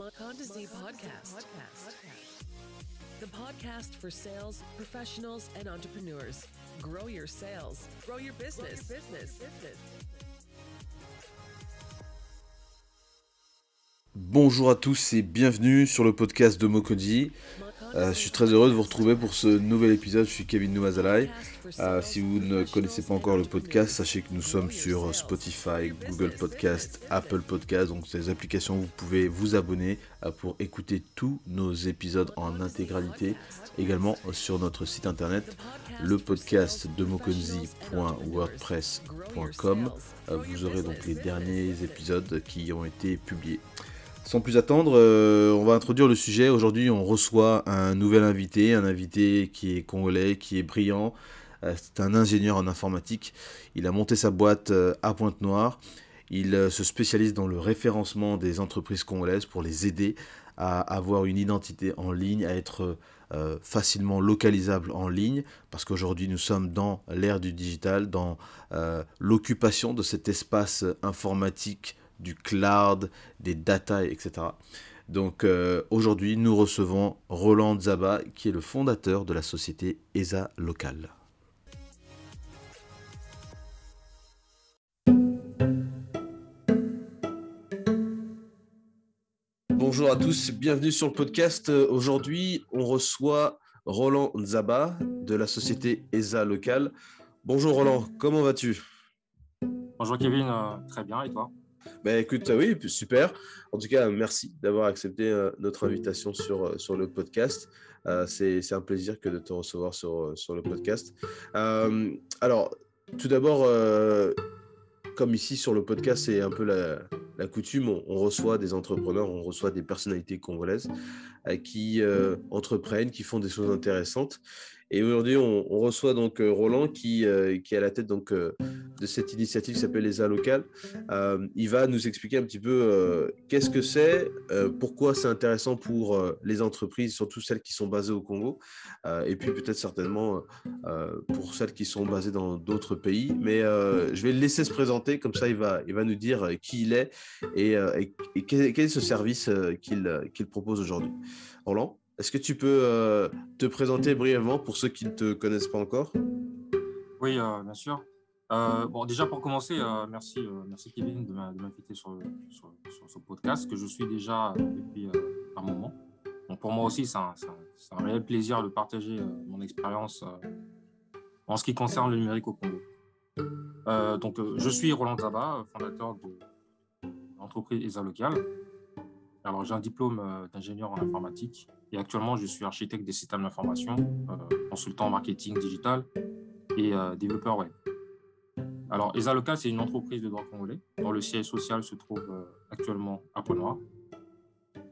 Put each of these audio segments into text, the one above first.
Makonda Z Podcast. The podcast for sales professionals and entrepreneurs. Grow your sales, grow your business. business. Bonjour à tous et bienvenue sur le podcast de Mokodi. Euh, je suis très heureux de vous retrouver pour ce nouvel épisode. Je suis Kevin Nouazalai. Euh, si vous ne connaissez pas encore le podcast, sachez que nous sommes sur Spotify, Google Podcast, Apple Podcast, donc ces applications où vous pouvez vous abonner euh, pour écouter tous nos épisodes en intégralité. Également sur notre site internet, le podcast de mokonzi.wordpress.com. vous aurez donc les derniers épisodes qui ont été publiés. Sans plus attendre, euh, on va introduire le sujet. Aujourd'hui, on reçoit un nouvel invité, un invité qui est congolais, qui est brillant. Euh, c'est un ingénieur en informatique. Il a monté sa boîte euh, à Pointe-Noire. Il se spécialise dans le référencement des entreprises congolaises pour les aider à avoir une identité en ligne, à être facilement localisable en ligne, parce qu'aujourd'hui nous sommes dans l'ère du digital, dans l'occupation de cet espace informatique du cloud, des data, etc. Donc euh, aujourd'hui, nous recevons Roland Zaba, qui est le fondateur de la société ESA Local. Bonjour à tous, bienvenue sur le podcast. Aujourd'hui, on reçoit Roland Zaba de la société ESA Local. Bonjour Roland, comment vas-tu? Bonjour Kevin, euh, très bien et toi? Ben écoute, oui, super. En tout cas, merci d'avoir accepté euh, notre invitation sur, euh, sur le podcast. Euh, c'est un plaisir que de te recevoir sur, sur le podcast. alors, tout d'abord, comme ici sur le podcast, c'est un peu la coutume, on, reçoit des entrepreneurs, on reçoit des personnalités congolaises qui entreprennent, qui font des choses intéressantes. Et aujourd'hui, on, reçoit donc Roland qui, qui est à la tête donc, de cette initiative qui s'appelle les A locales. Euh, il va nous expliquer un petit peu euh, qu'est-ce que c'est, euh, pourquoi c'est intéressant pour les entreprises, surtout celles qui sont basées au Congo, et puis peut-être certainement pour celles qui sont basées dans d'autres pays. Mais je vais le laisser se présenter, comme ça il va, il va nous dire qui il est et, quel, est ce service qu'il propose aujourd'hui. Roland, est-ce que tu peux te présenter brièvement pour ceux qui ne te connaissent pas encore? Oui, bien sûr. Euh, bon, déjà pour commencer, euh, merci, euh, merci Kevin de m'inviter sur, ce podcast que je suis déjà depuis un moment. pour moi aussi, c'est un, réel plaisir de partager mon expérience en ce qui concerne le numérique au Congo. donc, je suis Roland Zaba, fondateur de l'entreprise ESA Local. Alors, j'ai un diplôme d'ingénieur en informatique et actuellement, je suis architecte des systèmes d'information, consultant en marketing digital et développeur web. Alors, ESA Local, c'est une entreprise de droit congolais dont le siège social se trouve euh, actuellement à Pointe-Noire.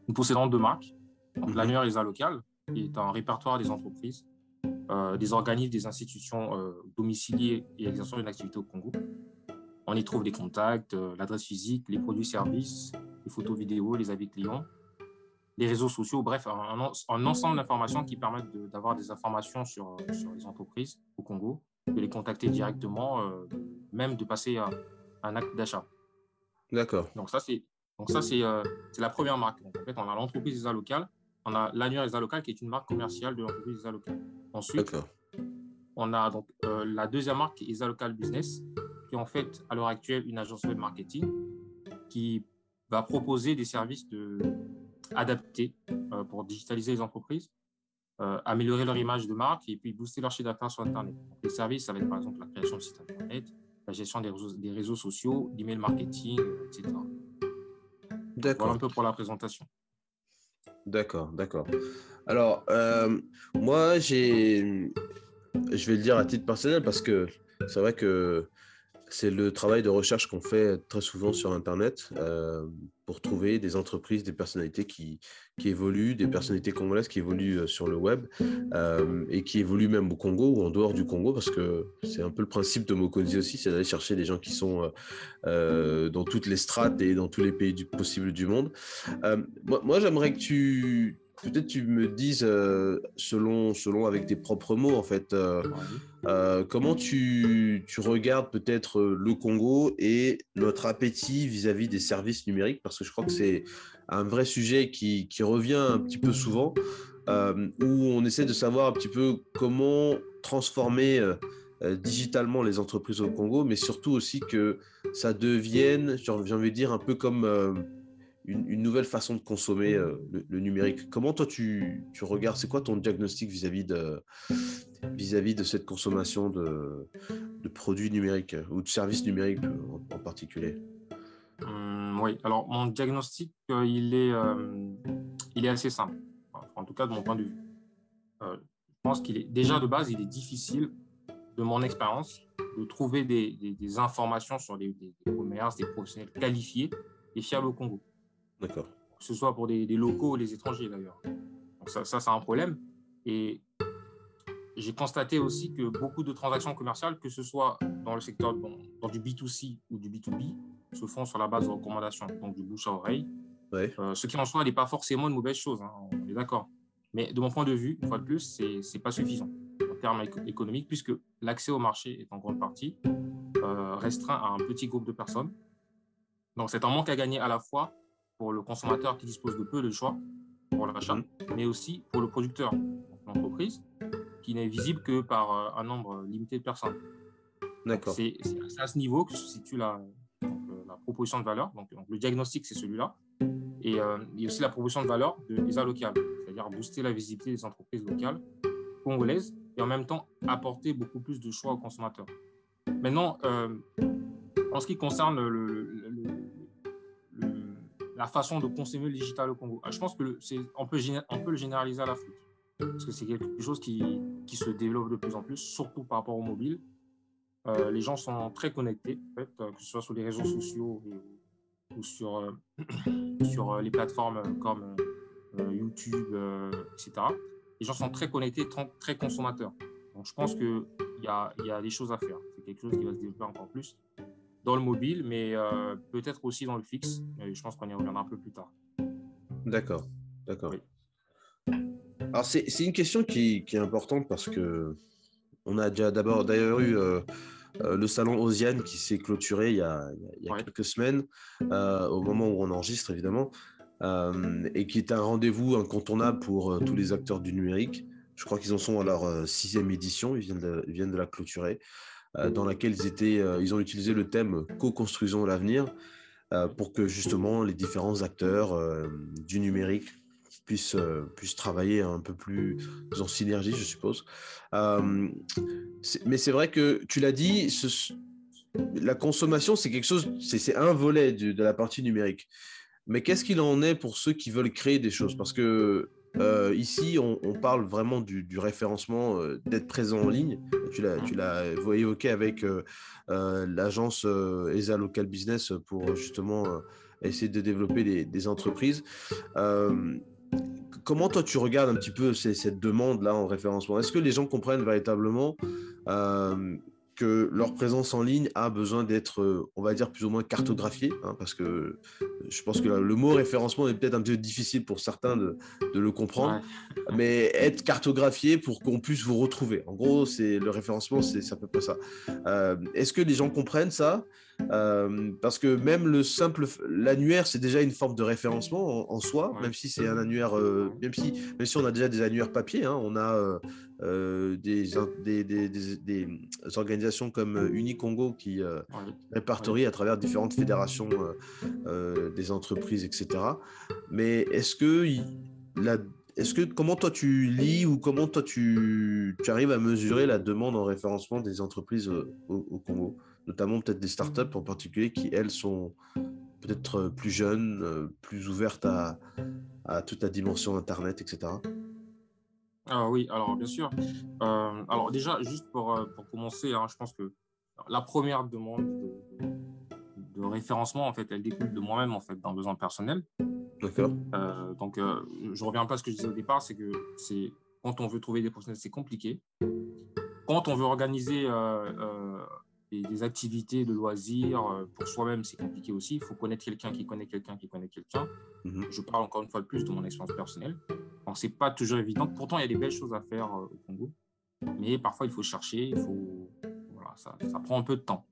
Nous possédons deux marques. Donc, l'annuaire ESA Local, est un répertoire des entreprises, euh, des organismes, des institutions euh, domiciliées et exerçant une activité au Congo. On y trouve les contacts, l'adresse physique, les produits services, les photos vidéos, les avis clients, les réseaux sociaux, bref, un, ensemble d'informations qui permettent d'avoir des informations sur, sur les entreprises au Congo, de les contacter directement, même de passer un, un acte d'achat. D'accord. Donc ça, c'est donc ça c'est euh, la première marque. Donc, en fait, on a l'entreprise ESA locale, on a l'annuaire ESA local qui est une marque commerciale de l'entreprise ESA locale. Ensuite, on a donc euh, la deuxième marque ESA local business qui est en fait à l'heure actuelle une agence web marketing qui va proposer des services de, adaptés euh, pour digitaliser les entreprises, améliorer leur image de marque et puis booster leur chiffre d'affaires sur Internet. les services, ça va être par exemple la création de site Internet, la gestion des réseaux, des réseaux sociaux, l'email marketing, etc. D'accord. Voilà un peu pour la présentation. D'accord, d'accord. Alors, euh, moi, j'ai, je vais le dire à titre personnel parce que c'est vrai que c'est le travail de recherche qu'on fait très souvent sur Internet euh, pour trouver des entreprises, des personnalités qui, qui, évoluent, des personnalités congolaises qui évoluent euh, sur le web euh, et qui évoluent même au Congo ou en dehors du Congo, parce que c'est un peu le principe de Mokonzi aussi, c'est d'aller chercher des gens qui sont dans toutes les strates et dans tous les pays du, possibles du monde. moi, moi j'aimerais que tu peut-être tu me dises, euh, selon, selon avec tes propres mots, en fait, euh, euh, comment tu, tu regardes peut-être le Congo et notre appétit vis-à-vis des services numériques, parce que je crois que c'est un vrai sujet qui, qui, revient un petit peu souvent, où on essaie de savoir un petit peu comment transformer digitalement les entreprises au Congo, mais surtout aussi que ça devienne, j'ai envie de dire, un peu comme une, nouvelle façon de consommer euh, le, numérique. Comment toi tu, tu regardes, c'est quoi ton diagnostic vis-à-vis de, vis-à-vis de cette consommation de, de, produits numériques euh, ou de services numériques euh, en, particulier? Hum, Oui, alors mon diagnostic, il, est, il est assez simple, en tout cas de mon point de vue. je pense qu'il est déjà de base, il est difficile, de mon expérience, de trouver des, des, informations sur des, des, commerces, des professionnels qualifiés et fiables au Congo. D'accord. Que ce soit pour des, locaux ou les étrangers d'ailleurs. Donc ça, ça c'est un problème. Et j'ai constaté aussi que beaucoup de transactions commerciales, que ce soit dans le secteur dans, du B2C ou du B2B, se font sur la base de recommandations, donc du bouche à oreille. Ouais. Euh, ce qui en soi n'est pas forcément une mauvaise chose, hein, on est d'accord. Mais de mon point de vue, une fois de plus, ce n'est pas suffisant en termes économiques, puisque l'accès au marché est en grande partie euh, restreint à un petit groupe de personnes. Donc c'est un manque à gagner à la fois pour le consommateur qui dispose de peu de choix pour l'achat, mhm. mais aussi pour le producteur, l'entreprise, qui n'est visible que par euh, un nombre limité de personnes. D'accord. C'est à ce niveau que se situe la, euh, la proposition de valeur. Donc, le diagnostic, c'est celui-là. Et euh, il y a aussi la proposition de valeur de l'ESA local, c'est-à-dire booster la visibilité des entreprises locales congolaises et en même temps apporter beaucoup plus de choix aux consommateurs. Maintenant, en ce qui concerne le, la façon de consommer le digital au Congo. Ah, je pense que c'est on peut, on peut le généraliser à l'Afrique, parce que c'est quelque chose qui, qui, se développe de plus en plus, surtout par rapport au mobile. Euh, les gens sont très connectés, euh, que ce soit sur les réseaux sociaux ou sur, euh, sur les plateformes comme YouTube, etc. Les gens sont très connectés, très consommateurs. Donc je pense qu'il y a, y a des choses à faire. C'est quelque chose qui va se développer encore plus dans le mobile, mais euh, peut-être aussi dans le fixe. je pense qu'on y reviendra un peu plus tard. D'accord, d'accord. Alors c'est une question qui, qui, est importante parce que on a déjà d'abord d'ailleurs eu euh, euh, le salon Osiane qui s'est clôturé il y a, il y a quelques semaines, au moment où on enregistre évidemment, et qui est un rendez-vous incontournable pour tous les acteurs du numérique. Je crois qu'ils en sont à leur sixième édition, ils viennent de, ils viennent de la clôturer. Euh, dans laquelle ils, étaient, euh, ils ont utilisé le thème co-construisons l'avenir euh, pour que justement les différents acteurs du numérique puissent, puissent travailler un peu plus en synergie, je suppose. mais c'est vrai que tu l'as dit, la consommation, c'est quelque chose, c'est un volet de la partie numérique. Mais qu'est-ce qu'il en est pour ceux qui veulent créer des choses? Parce que euh, ici, on, parle vraiment du, référencement, euh, d'être présent en ligne. Tu l'as évoqué avec euh, l'agence ESA Local Business pour justement essayer de développer des, entreprises. comment toi, tu regardes un petit peu cette demande-là en référencement? Est-ce que les gens comprennent véritablement que leur présence en ligne a besoin d'être, euh, on va dire, plus ou moins cartographiée, hein, parce que euh, je pense que le mot référencement est peut-être un peu difficile pour certains de, le comprendre, mais être cartographié pour qu'on puisse vous retrouver. En gros, c'est le référencement, c'est à peu près ça. Euh, est-ce que les gens comprennent ça? Parce que même le simple, l'annuaire, c'est déjà une forme de référencement en, soi, même si c'est un annuaire, même si, même si on a déjà des annuaires papier, hein, on a des, des, des, des organisations comme euh, Unicongo qui euh, répertorie à travers différentes fédérations euh, des entreprises, etc. Mais est-ce que, est-ce que comment toi tu lis ou comment toi tu, tu, arrives à mesurer la demande en référencement des entreprises au, Congo, notamment peut-être des startups en particulier qui elles sont peut-être plus jeunes, plus ouvertes à, à toute la dimension Internet, etc. Ah oui, alors bien sûr. Euh, alors déjà, juste pour, euh, pour commencer, hein, je pense que la première demande de, référencement, en fait, elle découle de moi-même, en fait, d'un besoin personnel. D'accord. Euh, donc, je reviens pas à ce que je disais au départ, c'est que c'est quand on veut trouver des professionnels, c'est compliqué. Quand on veut organiser des, activités de loisirs pour soi-même, c'est compliqué aussi. Il faut connaître quelqu'un qui connaît quelqu'un qui connaît quelqu'un. Mhm. Je parle encore une fois de plus de mon expérience personnelle Donc, ce n'est pas toujours évident. Pourtant, il y a des belles choses à faire au Congo. Mais parfois, il faut chercher, il faut... Voilà, ça, ça prend un peu de temps.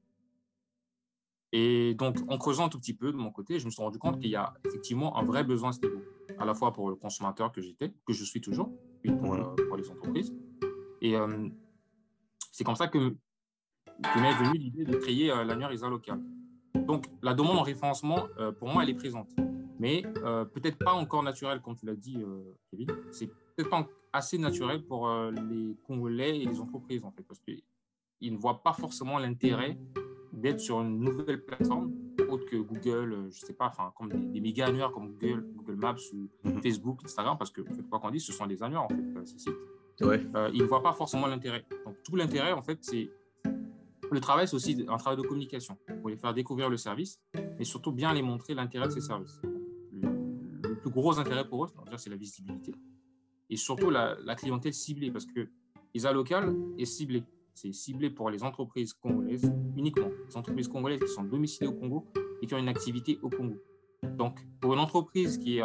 Et donc, en creusant un tout petit peu de mon côté, je me suis rendu compte qu'il y a effectivement un vrai besoin à ce niveau, à la fois pour le consommateur que j'étais, que je suis toujours, et pour, euh, pour les entreprises. Et euh, c'est comme ça que, m'est venue l'idée de créer euh, l'annuaire ISA local. Donc, la demande en référencement, pour moi, elle est présente, mais peut-être pas encore naturelle, comme tu l'as dit, Kevin. C'est peut-être pas assez naturel pour les Congolais et les entreprises, en fait, parce qu'ils ne voient pas forcément l'intérêt d'être sur une nouvelle plateforme autre que Google, euh, je sais pas, enfin, comme des, méga annuaires comme Google, Google Maps ou mhm. Facebook, Instagram, parce que, quoi qu'on dise, ce sont des annuaires, en fait, euh, ces sites. Ouais. Euh, ils ne voient pas forcément l'intérêt. Donc, tout l'intérêt, en fait, c'est. Le travail, c'est aussi un travail de communication pour les faire découvrir le service, mais surtout bien les montrer l'intérêt de ces services. Le, plus gros intérêt pour eux, c'est la visibilité. Et surtout la, clientèle ciblée, parce que l'ISA local est ciblé c'est ciblé pour les entreprises congolaises uniquement, les entreprises congolaises qui sont domiciliées au Congo et qui ont une activité au Congo. Donc, pour une entreprise qui,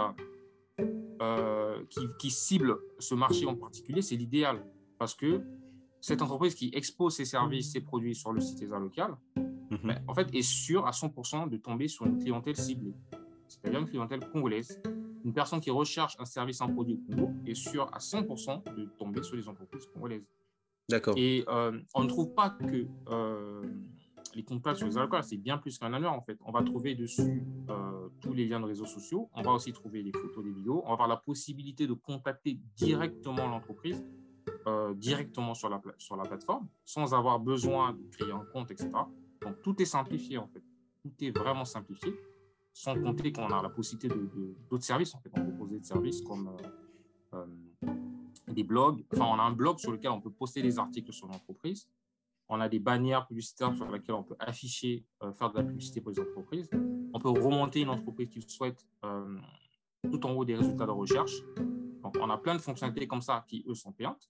euh, qui, cible ce marché en particulier, c'est l'idéal parce que cette entreprise qui expose ses services, ses produits sur le site ESA local, mhm. ben, en fait, est sûre à 100% de tomber sur une clientèle ciblée, c'est-à-dire une clientèle congolaise. Une personne qui recherche un service, un produit au Congo est sûre à 100% de tomber sur les entreprises congolaises. Et euh, on ne trouve pas que euh, les contacts sur les alcools, c'est bien plus qu'un annuaire en fait. On va trouver dessus euh, tous les liens de réseaux sociaux. On va aussi trouver les photos, des vidéos. On va avoir la possibilité de contacter directement l'entreprise, directement sur la, sur la plateforme, sans avoir besoin de créer un compte, etc. Donc tout est simplifié en fait. Tout est vraiment simplifié, sans compter qu'on a la possibilité d'autres services en fait. On propose des services comme des blogs. Enfin, on a un blog sur lequel on peut poster des articles sur l'entreprise. On a des bannières publicitaires sur lesquelles on peut afficher, euh, faire de la publicité pour les entreprises. On peut remonter une entreprise qui souhaite euh, tout en haut des résultats de recherche. Donc, on a plein de fonctionnalités comme ça qui, eux, sont payantes.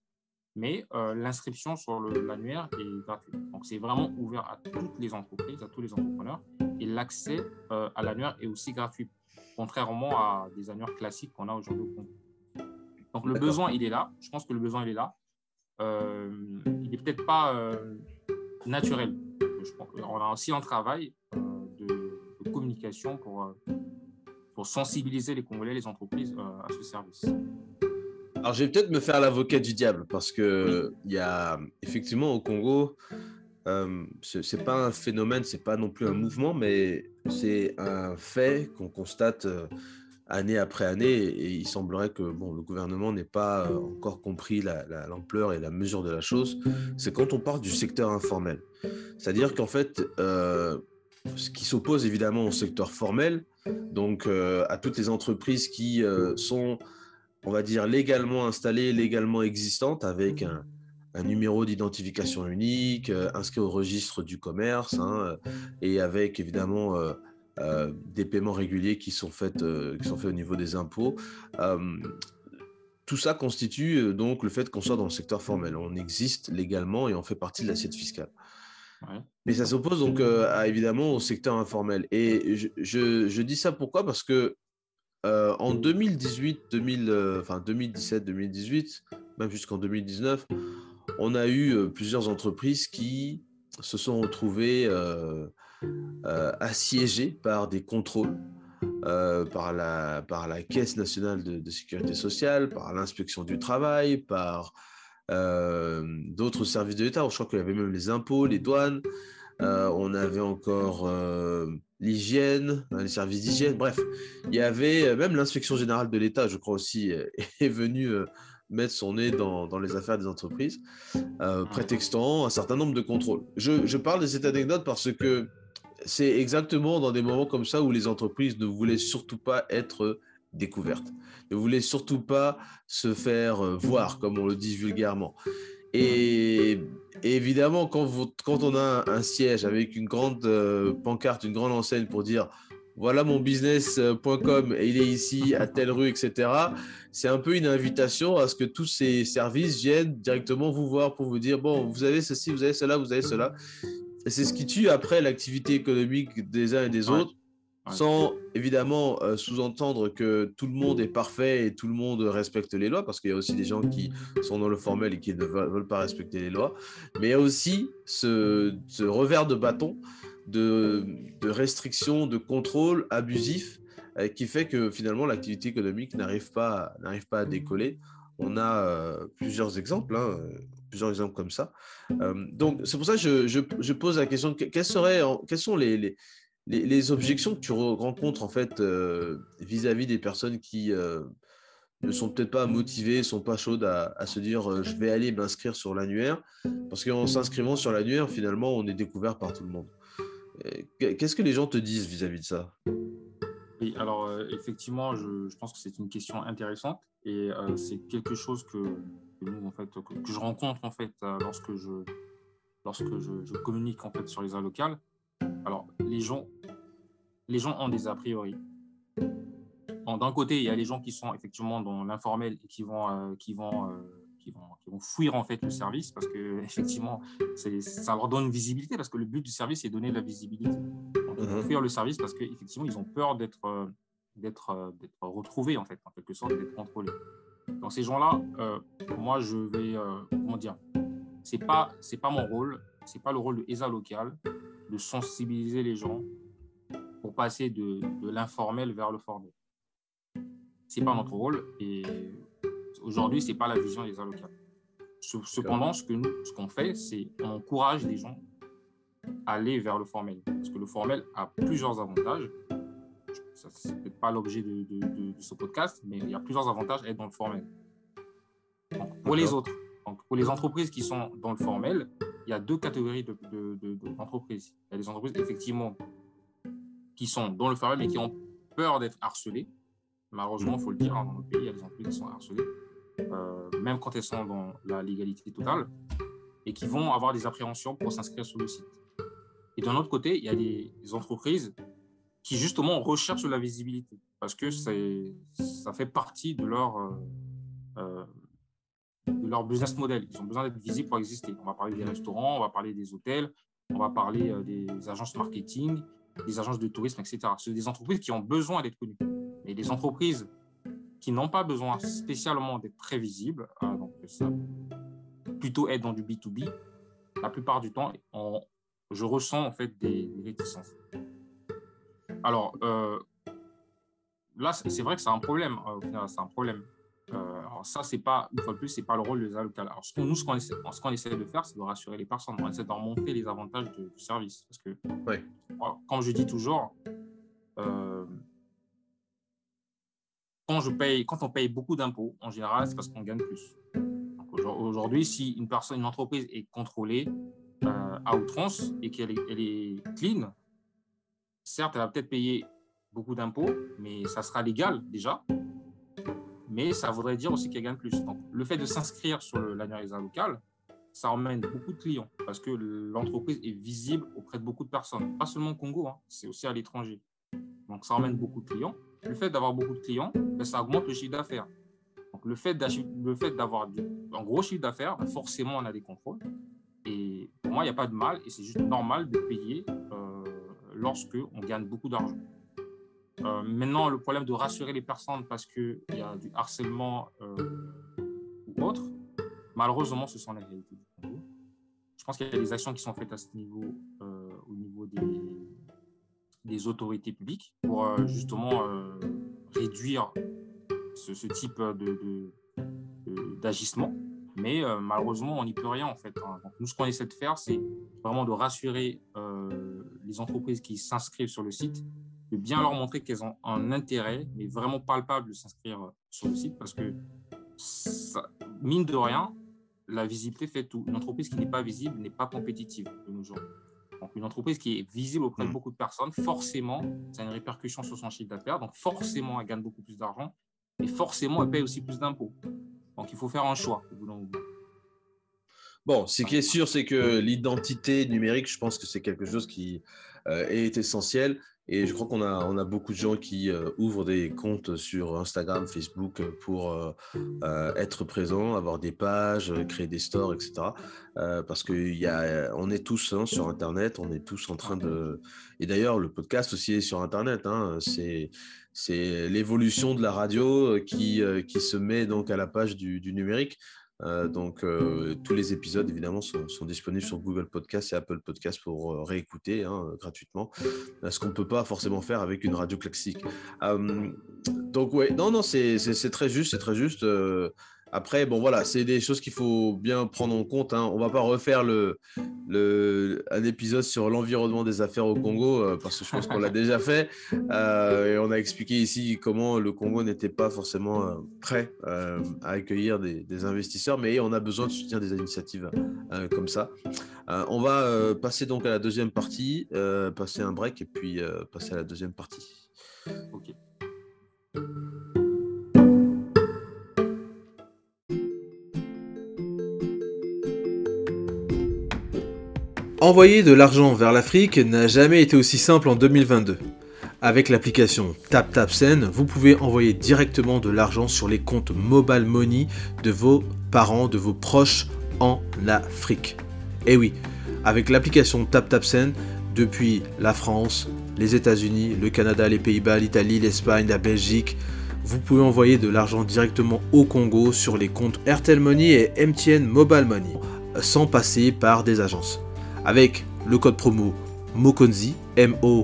Mais euh, l'inscription sur l'annuaire est gratuite. Donc, c'est vraiment ouvert à toutes les entreprises, à tous les entrepreneurs. Et l'accès à l'annuaire est aussi gratuit, contrairement à des annuaires classiques qu'on a aujourd'hui au Congo. Donc le besoin, il est là. Je pense que le besoin, il est là. Euh, il n'est peut-être pas euh, naturel. Je pense on a aussi un travail euh, de, communication pour, pour sensibiliser les Congolais, les entreprises à ce service. Alors, je vais peut-être me faire l'avocat du diable parce que il y a effectivement au Congo, euh, c'est pas un phénomène, c'est pas non plus un mouvement, mais c'est un fait qu'on constate année après année, et il semblerait que bon, le gouvernement n'ait pas euh, encore compris l'ampleur et la mesure de la chose, c'est quand on parle du secteur informel. C'est-à-dire qu'en fait, euh, ce qui s'oppose évidemment au secteur formel, donc euh, à toutes les entreprises qui sont, on va dire, légalement installées, légalement existantes, avec un, numéro d'identification unique, inscrit au registre du commerce, hein, et avec évidemment euh, des paiements réguliers qui sont faits, euh, qui sont faits au niveau des impôts. Euh, tout ça constitue donc le fait qu'on soit dans le secteur formel. On existe légalement et on fait partie de l'assiette fiscale. Mais ça s'oppose donc à, évidemment au secteur informel. Et je, je, dis ça pourquoi? Parce que en 2018, 2000, enfin 2017, 2018, même jusqu'en 2019, on a eu plusieurs entreprises qui se sont retrouvées euh, assiégé par des contrôles, euh, par, la, Caisse nationale de, sécurité sociale, par l'inspection du travail, par euh, d'autres services de l'État. Je crois qu'il y avait même les impôts, les douanes. On avait encore l'hygiène, hein, les services d'hygiène. Bref, il y avait même l'inspection générale de l'État, je crois aussi, est venue mettre son nez dans, dans, les affaires des entreprises, prétextant un certain nombre de contrôles. Je, je, parle de cette anecdote parce que c'est exactement dans des moments comme ça où les entreprises ne voulaient surtout pas être découvertes, ne voulaient surtout pas se faire euh, voir, comme on le dit vulgairement. Et, évidemment, quand, quand, on a un, siège avec une grande euh, pancarte, une grande enseigne pour dire voilà mon business.com et il est ici à telle rue, etc. C'est un peu une invitation à ce que tous ces services viennent directement vous voir pour vous dire bon, vous avez ceci, vous avez cela, vous avez cela. Et c'est ce qui tue après l'activité économique des uns et des autres. Sans évidemment euh, sous-entendre que tout le monde est parfait et tout le monde respecte les lois, parce qu'il y a aussi des gens qui sont dans le formel et qui ne veulent pas respecter les lois, mais il y a aussi ce, revers de bâton de, restrictions, de contrôle abusif euh, qui fait que finalement l'activité économique n'arrive pas, pas à décoller. On a euh, plusieurs exemples, hein, plusieurs exemples comme ça. donc c'est pour ça que je, pose la question, quelles, seraient, quelles sont les, objections que tu rencontres en fait euh, vis-à-vis des personnes qui euh, ne sont peut-être pas motivées, ne sont pas chaudes à, se dire euh, je vais aller m'inscrire sur l'annuaire, parce qu'en s'inscrivant sur l'annuaire, finalement, on est découvert par tout le monde. Qu'est-ce que les gens te disent vis-à-vis de ça? Oui, alors effectivement, je, pense que c'est une question intéressante et c'est quelque chose que, en fait, que, je rencontre en fait lorsque je lorsque je, je, communique en fait sur les aides locales. Alors, les gens, les gens ont des a priori. D'un côté, il y a les gens qui sont effectivement dans l'informel et qui vont, euh, qui, vont, euh, qui, vont, qui vont fuir en fait le service parce que effectivement, ça leur donne une visibilité parce que le but du service est de donner de la visibilité. Donc, ils vont mhm. fuir le service parce qu'effectivement, ils ont peur d'être euh, d'être retrouvés en fait, en quelque sorte, d'être contrôlés. Donc ces gens-là, moi, je vais, comment dire, c'est pas c'est pas mon rôle, c'est pas le rôle de ESA local de sensibiliser les gens pour passer de, l'informel vers le formel. C'est pas notre rôle et aujourd'hui c'est pas la vision des avocats. Cependant, ce que nous, ce qu'on fait, c'est on encourage les gens à aller vers le formel parce que le formel a plusieurs avantages. Ce n'est peut-être pas l'objet de, ce podcast, mais il y a plusieurs avantages à être dans le formel. pour les autres, pour les entreprises qui sont dans le formel, il y a deux catégories d'entreprises. il y a des entreprises, effectivement, qui sont dans le formel, mais qui ont peur d'être harcelées. Malheureusement, il faut le dire, hein, dans notre pays, il y a des entreprises qui sont harcelées, euh, même quand elles sont dans la légalité totale, et qui vont avoir des appréhensions pour s'inscrire sur le site. Et d'un autre côté, il y a des, entreprises qui, justement, recherchent la visibilité, parce que ça fait partie de leur... Euh, euh, leur business model. Ils ont besoin d'être visibles pour exister. On va parler des restaurants, on va parler des hôtels, on va parler euh, des agences marketing, des agences de tourisme, etc. Ce des entreprises qui ont besoin d'être connues. Mais les entreprises qui n'ont pas besoin spécialement d'être très visibles, euh, donc ça plutôt être dans du B2B, la plupart du temps, je ressens en fait des, réticences. Alors, euh, là, c'est vrai que c'est un problème. c'est un problème. Euh, alors ça, c'est pas, une fois de plus, c'est pas le rôle des locales. Alors ce nous, ce qu'on essaie, ce qu'on essaie de faire, c'est de rassurer les personnes. On essaie de leur montrer les avantages du service. Parce que, comme je dis toujours, euh, quand, je paye, quand on paye beaucoup d'impôts, en général, c'est parce qu'on gagne plus. Aujourd'hui, si une personne, une entreprise est contrôlée euh, à outrance et qu'elle est, elle est clean, certes, elle va peut-être payer beaucoup d'impôts, mais ça sera légal déjà mais ça voudrait dire aussi qu'elle gagne plus. Donc, le fait de s'inscrire sur l'annuaire local, ça emmène beaucoup de clients parce que l'entreprise est visible auprès de beaucoup de personnes, pas seulement au Congo, hein, c'est aussi à l'étranger. Donc, ça emmène beaucoup de clients. Le fait d'avoir beaucoup de clients, ben, ça augmente le chiffre d'affaires. Donc, le fait d'avoir un gros chiffre d'affaires, ben, forcément, on a des contrôles. Et pour moi, il n'y a pas de mal et c'est juste normal de payer euh, lorsque on gagne beaucoup d'argent. Euh, maintenant, le problème de rassurer les personnes parce qu'il y a du harcèlement euh, ou autre, malheureusement, ce sont les réalités du Congo. Je pense qu'il y a des actions qui sont faites à ce niveau, euh, au niveau des, autorités publiques, pour justement réduire ce, type de, d'agissement. Mais malheureusement, on n'y peut rien en fait. Hein. Nous, ce qu'on essaie de faire, c'est vraiment de rassurer les entreprises qui s'inscrivent sur le site de bien leur montrer qu'elles ont un intérêt, mais vraiment palpable de s'inscrire sur le site parce que, mine de rien, la visibilité fait tout. Une entreprise qui n'est pas visible n'est pas compétitive de nos jours. Donc, une entreprise qui est visible auprès de hmm. beaucoup de personnes, forcément, ça a une répercussion sur son chiffre d'affaires. Donc, forcément, elle gagne beaucoup plus d'argent et forcément, elle paye aussi plus d'impôts. Donc, il faut faire un choix. Bon, ce qui est sûr, c'est que l'identité numérique, je pense que c'est quelque chose qui euh, est essentiel. Et je crois qu'on a, on a beaucoup de gens qui euh, ouvrent des comptes sur Instagram, Facebook pour euh, euh, être présents, avoir des pages, créer des stores, etc. parce qu'on est tous hein, sur Internet, on est tous en train de... Et d'ailleurs, le podcast aussi est sur Internet. Hein, c'est, c'est l'évolution de la radio qui, qui se met donc à la page du numérique. Euh, donc, euh, tous les épisodes, évidemment, sont, disponibles sur Google Podcast et Apple Podcast pour euh, réécouter hein, gratuitement, ce qu'on ne peut pas forcément faire avec une radio classique. donc, ouais, non, non, c'est très juste, c'est très juste. Après, bon voilà, c'est des choses qu'il faut bien prendre en compte. Hein. On va pas refaire le, le, un épisode sur l'environnement des affaires au Congo euh, parce que je pense qu'on l'a déjà fait. Euh, on a expliqué ici comment le Congo n'était pas forcément euh, prêt à accueillir des, des, investisseurs, mais on a besoin de soutenir des initiatives comme ça. on va passer donc à la deuxième partie, passer un break et puis passer à la deuxième partie. Ok. Envoyer de l'argent vers l'Afrique n'a jamais été aussi simple en 2022. Avec l'application TapTapSend, vous pouvez envoyer directement de l'argent sur les comptes Mobile Money de vos parents, de vos proches en Afrique. Et oui, avec l'application TapTapSend, depuis la France, les États-Unis, le Canada, les Pays-Bas, l'Italie, l'Espagne, la Belgique, vous pouvez envoyer de l'argent directement au Congo sur les comptes Airtel Money et MTN Mobile Money, sans passer par des agences. Avec le code promo Mokonzi, M-O-K-O-N-D-Z-I,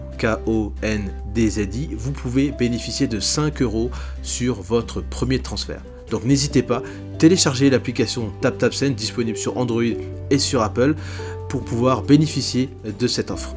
vous pouvez bénéficier de 5 euros sur votre premier transfert. Donc n'hésitez pas, téléchargez l'application TapTapSend disponible sur Android et sur Apple pour pouvoir bénéficier de cette offre.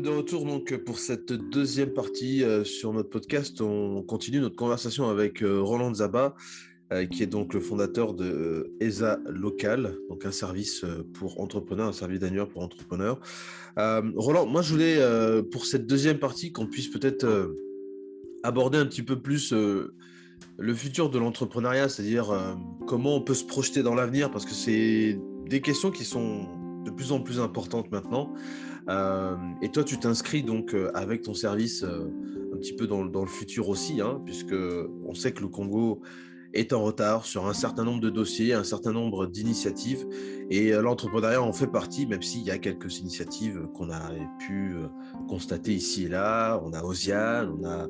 De retour donc pour cette deuxième partie euh, sur notre podcast. On continue notre conversation avec euh, Roland Zaba, euh, qui est donc le fondateur de ESA Local, donc un service pour entrepreneurs, un service d'annuaire pour entrepreneurs. Roland, moi je voulais pour cette deuxième partie qu'on puisse peut-être aborder un petit peu plus le futur de l'entrepreneuriat, c'est-à-dire comment on peut se projeter dans l'avenir, parce que c'est des questions qui sont de plus en plus importantes maintenant. Euh, et toi, tu t'inscris donc euh, avec ton service euh, un petit peu dans, le futur aussi, hein, puisque on sait que le Congo est en retard sur un certain nombre de dossiers, un certain nombre d'initiatives, et l'entrepreneuriat en fait partie, même s'il y a quelques initiatives qu'on a pu constater ici et là. On a Osian, on a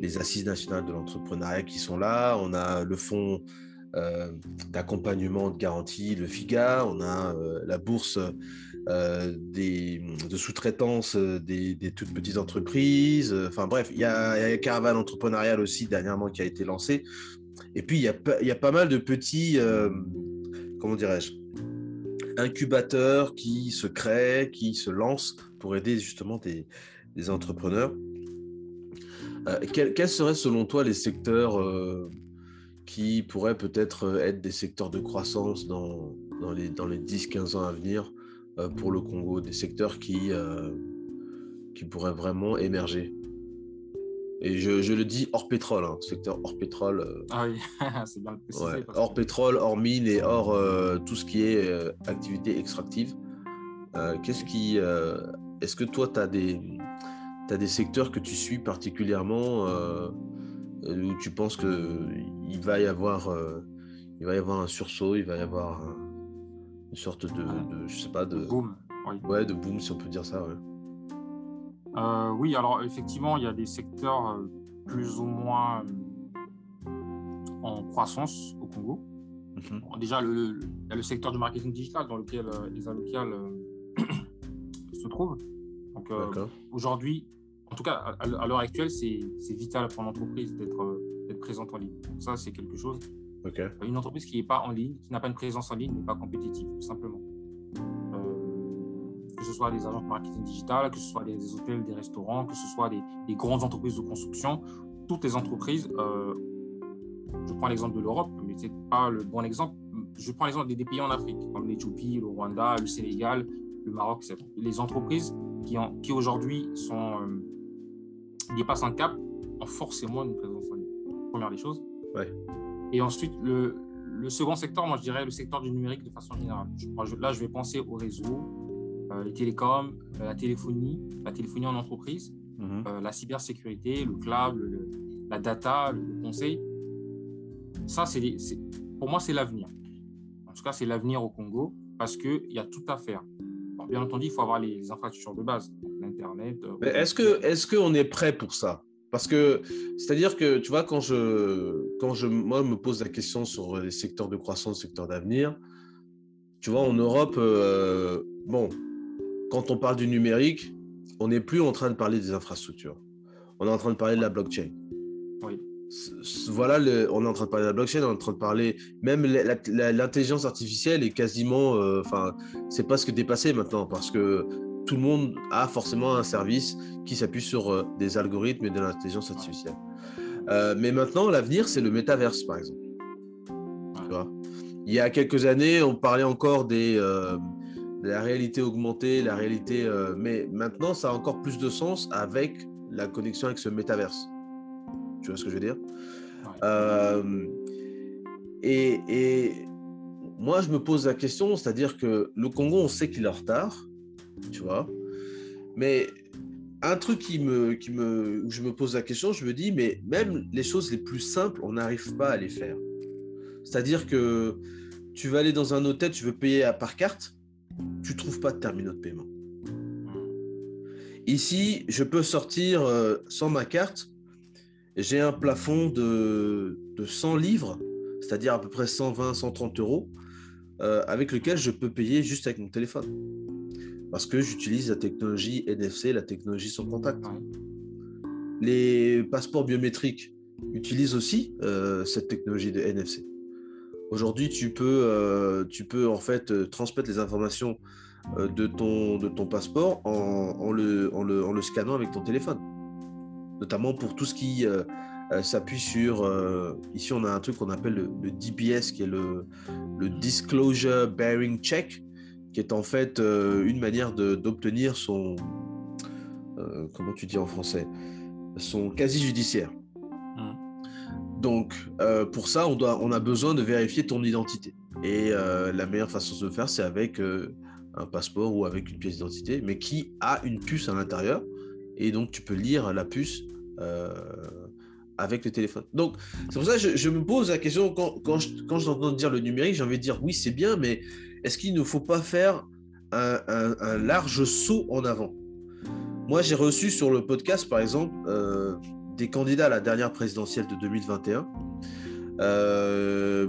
les assises nationales de l'entrepreneuriat qui sont là, on a le fonds d'accompagnement de garantie, le FIGA, on a la bourse euh, des, de sous-traitance euh, des, toutes petites entreprises. Euh, enfin bref, il y a, Caravane entrepreneurial aussi dernièrement qui a été lancé. Et puis il y a, pas mal de petits, comment dirais-je, incubateurs qui se créent, qui se lancent pour aider justement des entrepreneurs. quels, seraient selon toi les secteurs qui pourraient peut-être être des secteurs de croissance dans, dans les, dans les 10-15 ans à venir euh, pour le Congo, des secteurs qui, euh, qui pourraient vraiment émerger. Et je, je, le dis hors pétrole, hein, secteur hors pétrole. Euh, ah oui, c'est bien ouais, Hors pétrole, hors mine et hors tout ce qui est activité extractive. Qu'est-ce qui. Est-ce que toi, tu as des, as des secteurs que tu suis particulièrement où tu penses qu'il va y avoir. il va y avoir un sursaut, il va y avoir une sorte de, je sais pas, de boom. Oui. Ouais, de boom, si on peut dire ça. Ouais. Euh, oui, alors effectivement, il y a des secteurs euh, plus ou moins euh, en croissance au Congo. Mhm. déjà, le, il y a le secteur du marketing digital dans lequel les Local se trouvent. Donc aujourd'hui, en tout cas à, l'heure actuelle, c'est vital pour l'entreprise d'être présente en ligne. Donc ça, c'est quelque chose une entreprise qui n'est pas en ligne, qui n'a pas une présence en ligne, n'est pas compétitive, tout simplement. Euh, que ce soit des agences de marketing digital, que ce soit des, hôtels, des restaurants, que ce soit des, grandes entreprises de construction, toutes les entreprises, euh, je prends l'exemple de l'Europe, mais ce n'est pas le bon exemple. Je prends l'exemple des, pays en Afrique, comme l'Éthiopie, le Rwanda, le Sénégal, le Maroc, etc. Les entreprises qui, qui aujourd'hui sont, euh, dépassent un cap ont forcément une présence en ligne. première des choses. Ouais. Et ensuite, le, le second secteur, moi, je dirais le secteur du numérique de façon générale. Je- là, je vais penser au réseau, euh, les télécoms, euh, la téléphonie, la téléphonie en entreprise, Mhm. euh, la cybersécurité, le cloud, le- la data, le, le conseil. Ça, c'est les- c'est- pour moi, c'est l'avenir. En tout cas, c'est l'avenir au Congo parce qu'il y a tout à faire. Alors, bien entendu, il faut avoir les, les infrastructures de base, donc l'Internet. euh, est-ce que est-ce qu'on est prêt pour ça? Parce que c'est-à-dire que tu vois quand je quand je moi me pose la question sur les secteurs de croissance, secteurs d'avenir, tu vois en Europe, euh, bon, quand on parle du numérique, on n'est plus en train de parler des infrastructures. On est en train de parler de la blockchain. Oui. Voilà, le- on est en train de parler de la blockchain, on est en train de parler, même l'intelligence artificielle est quasiment, euh, enfin, c'est pas ce que dépassé maintenant parce que tout le monde a forcément un service qui s'appuie sur euh, des algorithmes et de l'intelligence artificielle. Euh, mais maintenant, l'avenir, c'est le métaverse, par exemple. Tu vois? Il y a quelques années, on parlait encore des, euh, de la réalité augmentée, la réalité, euh, mais maintenant, ça a encore plus de sens avec la connexion avec ce métaverse. Tu vois ce que je veux dire? Et, et moi, je me pose la question, c'est-à-dire que le Congo, on sait qu'il est en retard, tu vois, mais un truc qui me, qui me, où je me pose la question, je me dis, mais même les choses les plus simples, on n'arrive pas à les faire. C'est-à-dire que tu vas aller dans un hôtel, tu veux payer à- par carte, tu trouves pas de terminal de paiement. Ici, je peux sortir euh, sans ma carte. J'ai un plafond de, de 100 livres, c'est-à-dire à peu près 120, 130 euros, euh, avec lequel je peux payer juste avec mon téléphone. Parce que j'utilise la technologie NFC, la technologie sans contact. Les passeports biométriques utilisent aussi euh, cette technologie de NFC. Aujourd'hui, tu peux, euh, tu peux en fait euh, transmettre les informations euh, de, ton, de ton passeport en, en le, en, le, en le scannant avec ton téléphone. Notamment pour tout ce qui s'appuie sur... ici, on a un truc qu'on appelle le, le DBS, qui est le, le Disclosure Bearing Check, qui est en fait euh, une manière d'obtenir son... euh, comment tu dis en français Son quasi-judiciaire. Donc, euh, pour ça, on, doit, on a besoin de vérifier ton identité. Et la meilleure façon de le faire, c'est avec un passeport ou avec une pièce d'identité, mais qui a une puce à l'intérieur. Et donc, tu peux lire la puce avec le téléphone. Donc, c'est pour ça que je, je me pose la question, quand, quand je- quand j'entends dire le numérique, j'ai envie de dire oui, c'est bien, mais est-ce qu'il ne faut pas faire un, large saut en avant? Moi, j'ai reçu sur le podcast, par exemple, euh, des candidats à la dernière présidentielle de 2021, euh,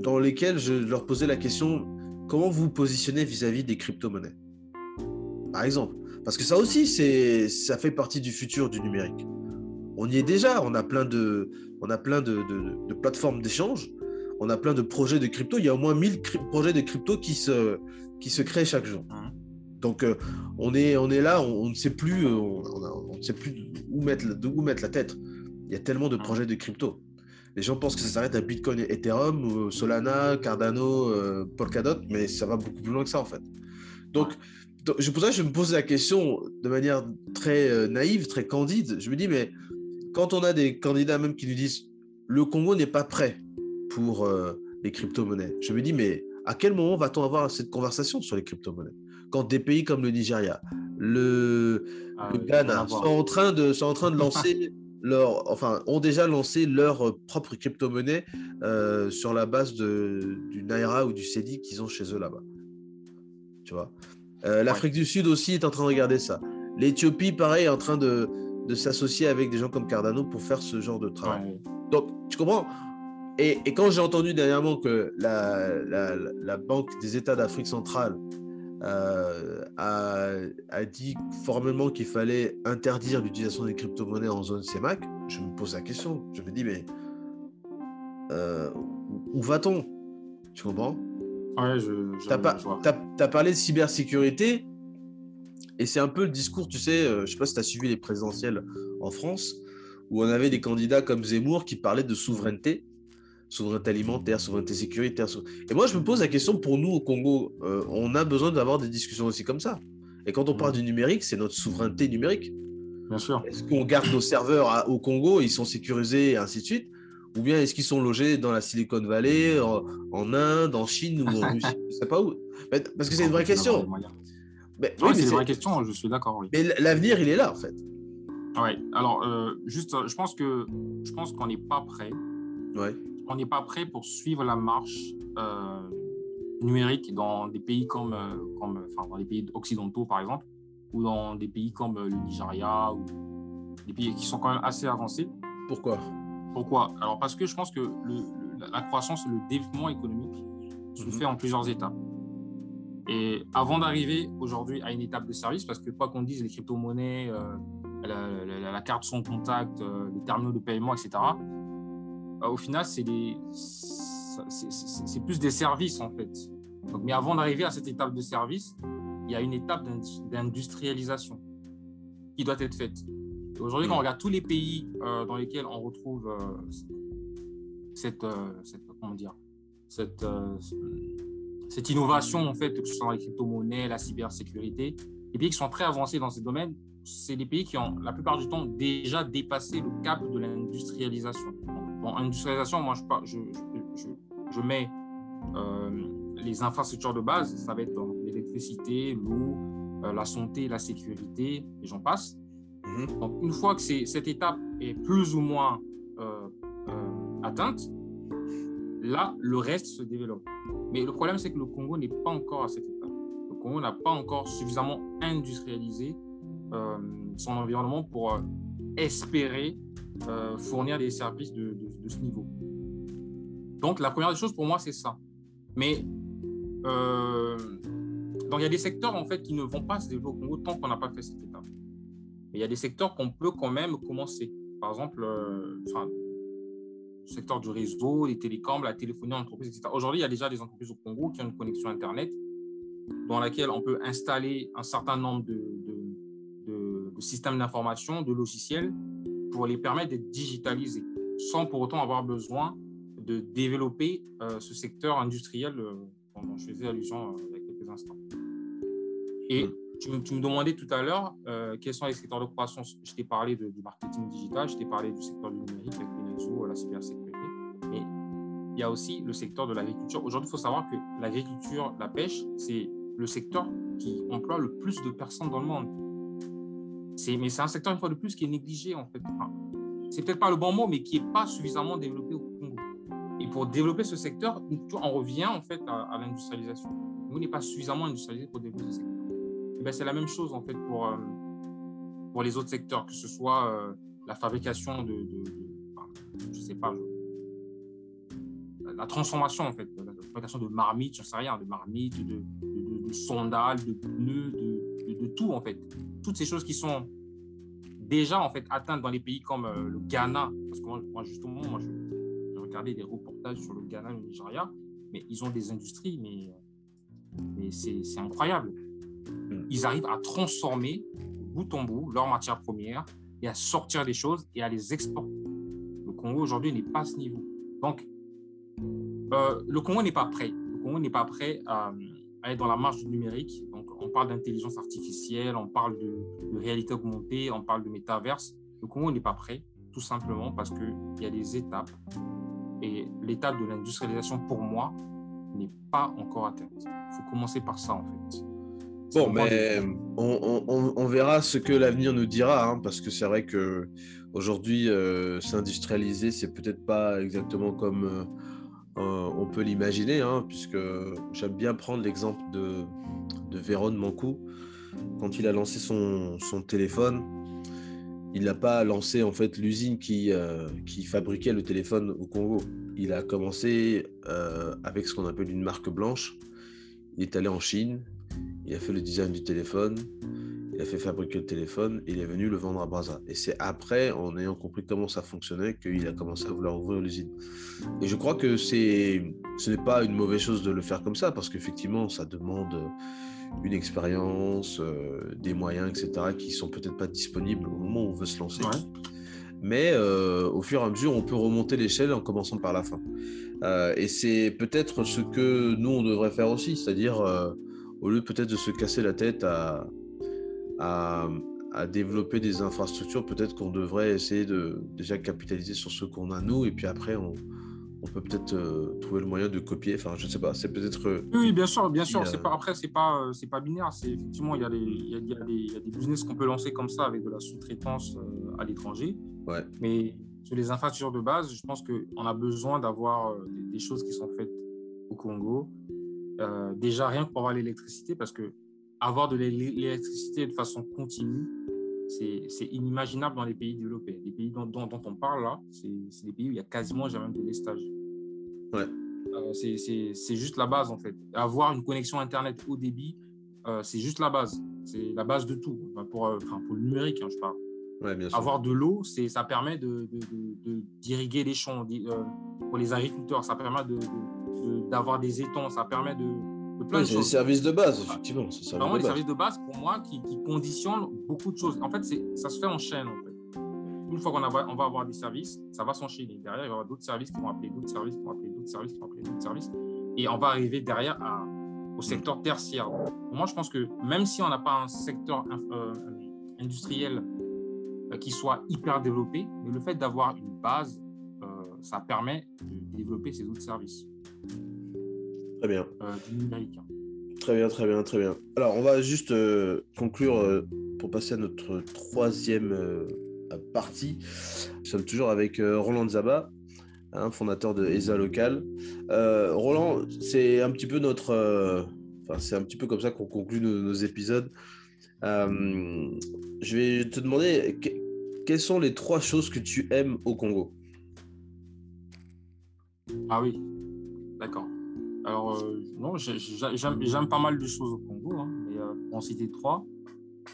dans lesquels je leur posais la question comment vous vous positionnez vis-à-vis des crypto-monnaies? Par exemple. Parce que ça aussi, ça fait partie du futur du numérique. On y est déjà, on a plein de- de plateformes d'échange, on a plein de projets de crypto. Il y a au moins 1000 cry- projets de crypto qui se, qui se créent chaque jour. Mhm. Donc, euh, on, est, on est là, on, on ne sait plus, euh, on, ne sait plus où mettre, la- de où mettre la tête. Il y a tellement de Mhm. projets de crypto. Les gens pensent que ça s'arrête à Bitcoin et Ethereum, Solana, Cardano, euh, Polkadot, mais ça va beaucoup plus loin que ça en fait. Donc, pour ça, je me pose la question de manière très euh, naïve, très candide. Je me dis, mais quand on a des candidats même qui nous disent le Congo n'est pas prêt pour euh, les crypto-monnaies, je me dis, mais à quel moment va-t-on avoir cette conversation sur les crypto-monnaies? Quand des pays comme le Nigeria, le, Ah, le Ghana sont en train de, sont en train de lancer leur, enfin, ont déjà lancé leur propre crypto-monnaie euh, sur la base de, du Naira ou du CEDI qu'ils ont chez eux là-bas. Tu vois? Euh, L'Afrique du Sud aussi est en train de regarder ça. L'Éthiopie, pareil, est en train de, de s'associer avec des gens comme Cardano pour faire ce genre de travail. Ouais. Donc, tu comprends? Et, et quand j'ai entendu dernièrement que la, la, la Banque des États d'Afrique centrale euh, a, a dit formellement qu'il fallait interdire l'utilisation des crypto-monnaies en zone CEMAC, je me pose la question. Je me dis, mais euh, où- va-t-on? Tu comprends? Ouais, je, je, T'as parlé de cybersécurité et c'est un peu le discours, tu sais, euh, je sais pas si tu as suivi les présidentielles en France, où on avait des candidats comme Zemmour qui parlaient de souveraineté, souveraineté alimentaire, souveraineté sécuritaire. sou- Et moi, je me pose la question pour nous au Congo, euh, on a besoin d'avoir des discussions aussi comme ça. Et quand on parle du numérique, c'est notre souveraineté numérique. Bien sûr. Est-ce qu'on garde nos serveurs à- au Congo, ils sont sécurisés et ainsi de suite Ou bien est-ce qu'ils sont logés dans la Silicon Valley, en, Inde, en Chine ou en Russie Je sais pas où? Parce que c'est une vraie question. Mais, oui, c'est une vraie question, je suis d'accord. Mais l'avenir, il est là, en fait. Ouais. Alors, euh, juste, je pense que je pense qu'on n'est pas prêt. Ouais. On n'est pas prêt pour suivre la marche euh, numérique dans des pays comme, euh, comme, enfin, dans les pays occidentaux, par exemple, ou dans des pays comme le Nigeria ou des pays qui sont quand même assez avancés. Pourquoi? Pourquoi? Alors, parce que je pense que le, la croissance, le développement économique se mhm. fait en plusieurs étapes. Et avant d'arriver aujourd'hui à une étape de service, parce que quoi qu'on dise, les crypto-monnaies, la, carte son contact, euh, les terminaux de paiement, etc. Euh, au final, c'est plus des services en fait. mais avant d'arriver à cette étape de service, il y a une étape d'industrialisation qui doit être faite. Aujourd'hui, quand on regarde tous les pays euh, dans lesquels on retrouve cette, cette, comment dire, cette, cette innovation, en fait, que ce soit dans les crypto-monnaies, la cybersécurité, les pays qui sont très avancés dans ces domaines c'est des pays qui ont la plupart du temps déjà dépassé le cap de l'industrialisation. Bon, industrialisation, moi je, je, je, mets euh, les infrastructures de base, ça va être l'électricité, l'eau, euh, la santé, la sécurité, et j'en passe. Mhm. Donc une fois que cette étape est plus ou moins euh, atteinte, là, le reste se développe. Mais le problème, c'est que le Congo n'est pas encore à cette étape. Le Congo n'a pas encore suffisamment industrialisé son environnement pour espérer euh, fournir des services de, ce niveau. Donc, la première des choses pour moi, c'est ça. Mais donc, il y a des secteurs en fait qui ne vont pas se développer au Congo tant qu'on n'a pas fait cette étape. Mais il y a des secteurs qu'on peut quand même commencer. Par exemple, le secteur du réseau, les télécoms, la téléphonie entreprise, etc. Aujourd'hui, il y a déjà des entreprises au Congo qui ont une connexion Internet dans laquelle on peut installer un certain nombre de, systèmes d'information, de logiciels, pour les permettre d'être digitalisés, sans pour autant avoir besoin de développer euh, ce secteur industriel euh, dont je faisais allusion euh, il y a quelques instants. Et tu me, tu me demandais tout à l'heure quels sont les secteurs de croissance? Je t'ai parlé du marketing digital, je t'ai parlé du secteur du numérique avec les la cybersécurité. Mais il y a aussi le secteur de l'agriculture. Aujourd'hui, il faut savoir que l'agriculture, la pêche, c'est le secteur qui emploie le plus de personnes dans le monde mais c'est un secteur, une fois de plus, qui est négligé, en fait. c'est peut-être pas le bon mot, mais qui n'est pas suffisamment développé au Congo. Et pour développer ce secteur, on revient, en fait, à, l'industrialisation. Nous, n'est pas suffisamment industrialisé pour développer ce secteur. Ben, c'est la même chose, en fait, pour, euh, pour les autres secteurs, que ce soit euh, la fabrication de, de, je sais pas, la transformation, en fait, la fabrication de marmites, je sais rien, de marmites, de, de, de sondales, de pneus, de, de, tout, en fait toutes ces choses qui sont déjà en fait atteintes dans les pays comme euh, le Ghana, parce que moi, justement, moi, j'ai regardé des reportages sur le Ghana et le Nigeria, mais ils ont des industries, mais, mais c'est incroyable. Ils arrivent à transformer bout en bout leurs matières premières et à sortir des choses et à les exporter. Le Congo aujourd'hui n'est pas à ce niveau. Donc, euh, le Congo n'est pas prêt. Le Congo n'est pas prêt à, à être dans la marche du numérique. On parle d'intelligence artificielle, on parle de, réalité augmentée, on parle de métaverse. Le Congo n'est pas prêt, tout simplement parce qu'il y a des étapes. Et l'étape de l'industrialisation, pour moi, n'est pas encore atteinte. Il faut commencer par ça, en fait. Bon, mais on, verra ce que l'avenir nous dira, hein, parce que c'est vrai que aujourd'hui, euh, s'industrialiser, c'est peut-être pas exactement comme euh, euh, on peut l'imaginer, hein, puisque j'aime bien prendre l'exemple de, de Véron Mancou. Quand il a lancé son, téléphone, il n'a pas lancé en fait l'usine qui, euh, fabriquait le téléphone au Congo. Il a commencé euh, avec ce qu'on appelle une marque blanche. Il est allé en Chine, il a fait le design du téléphone, il a fait fabriquer le téléphone et il est venu le vendre à Brazza. Et c'est après, en ayant compris comment ça fonctionnait, qu'il a commencé à vouloir ouvrir l'usine. Et je crois que c'est, ce n'est pas une mauvaise chose de le faire comme ça, parce qu'effectivement, ça demande une expérience, euh, des moyens, etc., qui sont peut-être pas disponibles au moment où on veut se lancer. Mais euh, au fur et à mesure, on peut remonter l'échelle en commençant par la fin. Euh, et c'est peut-être ce que nous, on devrait faire aussi, c'est-à-dire, au lieu peut-être de se casser la tête à, à, à développer des infrastructures, peut-être qu'on devrait essayer de déjà capitaliser sur ce qu'on a nous, et puis après, on, on peut peut-être euh, trouver le moyen de copier. Enfin, je ne sais pas, c'est peut-être. euh, Oui, bien sûr, bien sûr. Il y a- C'est pas, après, c'est pas, euh, c'est pas binaire. C'est effectivement, il y, a des, il, y a, y des, il y a des business qu'on peut lancer comme ça avec de la sous-traitance à l'étranger. Ouais. Mais sur les infrastructures de base, je pense qu'on a besoin d'avoir des, des choses qui sont faites au Congo. Déjà, rien que pour avoir l'électricité, parce que avoir de l'é- l'électricité de façon continue, c'est inimaginable dans les pays développés. Les pays dont, dont- dont on parle là, c'est des pays où il y a quasiment jamais de lestage. Ouais. Euh, c'est- juste la base en fait. Avoir une connexion Internet haut débit, euh, c'est juste la base. C'est la base de tout. Enfin, pour, euh, pour le numérique, hein, je parle. Ouais, bien sûr. Avoir de l'eau, ça permet de, de- de- de- d'irriguer les champs. euh, pour les agriculteurs, ça permet d'avoir des étangs, ça permet de, de c'est les services de base, effectivement. C'est Vraiment, les services de base. services de base, pour moi, qui, qui conditionnent beaucoup de choses. En fait, ça se fait en chaîne. En fait. Une fois qu'on on va avoir des services, ça va s'enchaîner. Derrière, il y aura d'autres services qui vont appeler d'autres services, qui vont appeler d'autres services, qui vont appeler d'autres services. Et on va arriver derrière à- au secteur tertiaire. Pour moi, je pense que même si on n'a pas un secteur euh, industriel euh, qui soit hyper développé, mais le fait d'avoir une base, euh, ça permet de développer ces autres services Très bien. hein. Très bien, très bien, très bien. Alors, on va juste euh, conclure euh, pour passer à notre troisième euh, partie. Nous sommes toujours avec Roland Zaba, hein, fondateur de ESA Local. Roland, c'est un petit peu notre. Enfin, c'est un petit peu comme ça qu'on conclut nos, nos épisodes. Je vais te demander que- quelles sont les trois choses que tu aimes au Congo? Ah oui, d'accord. Alors, euh, non, j'ai- j'ai- j'aime pas mal de choses au Congo, hein, mais euh, pour en citer trois.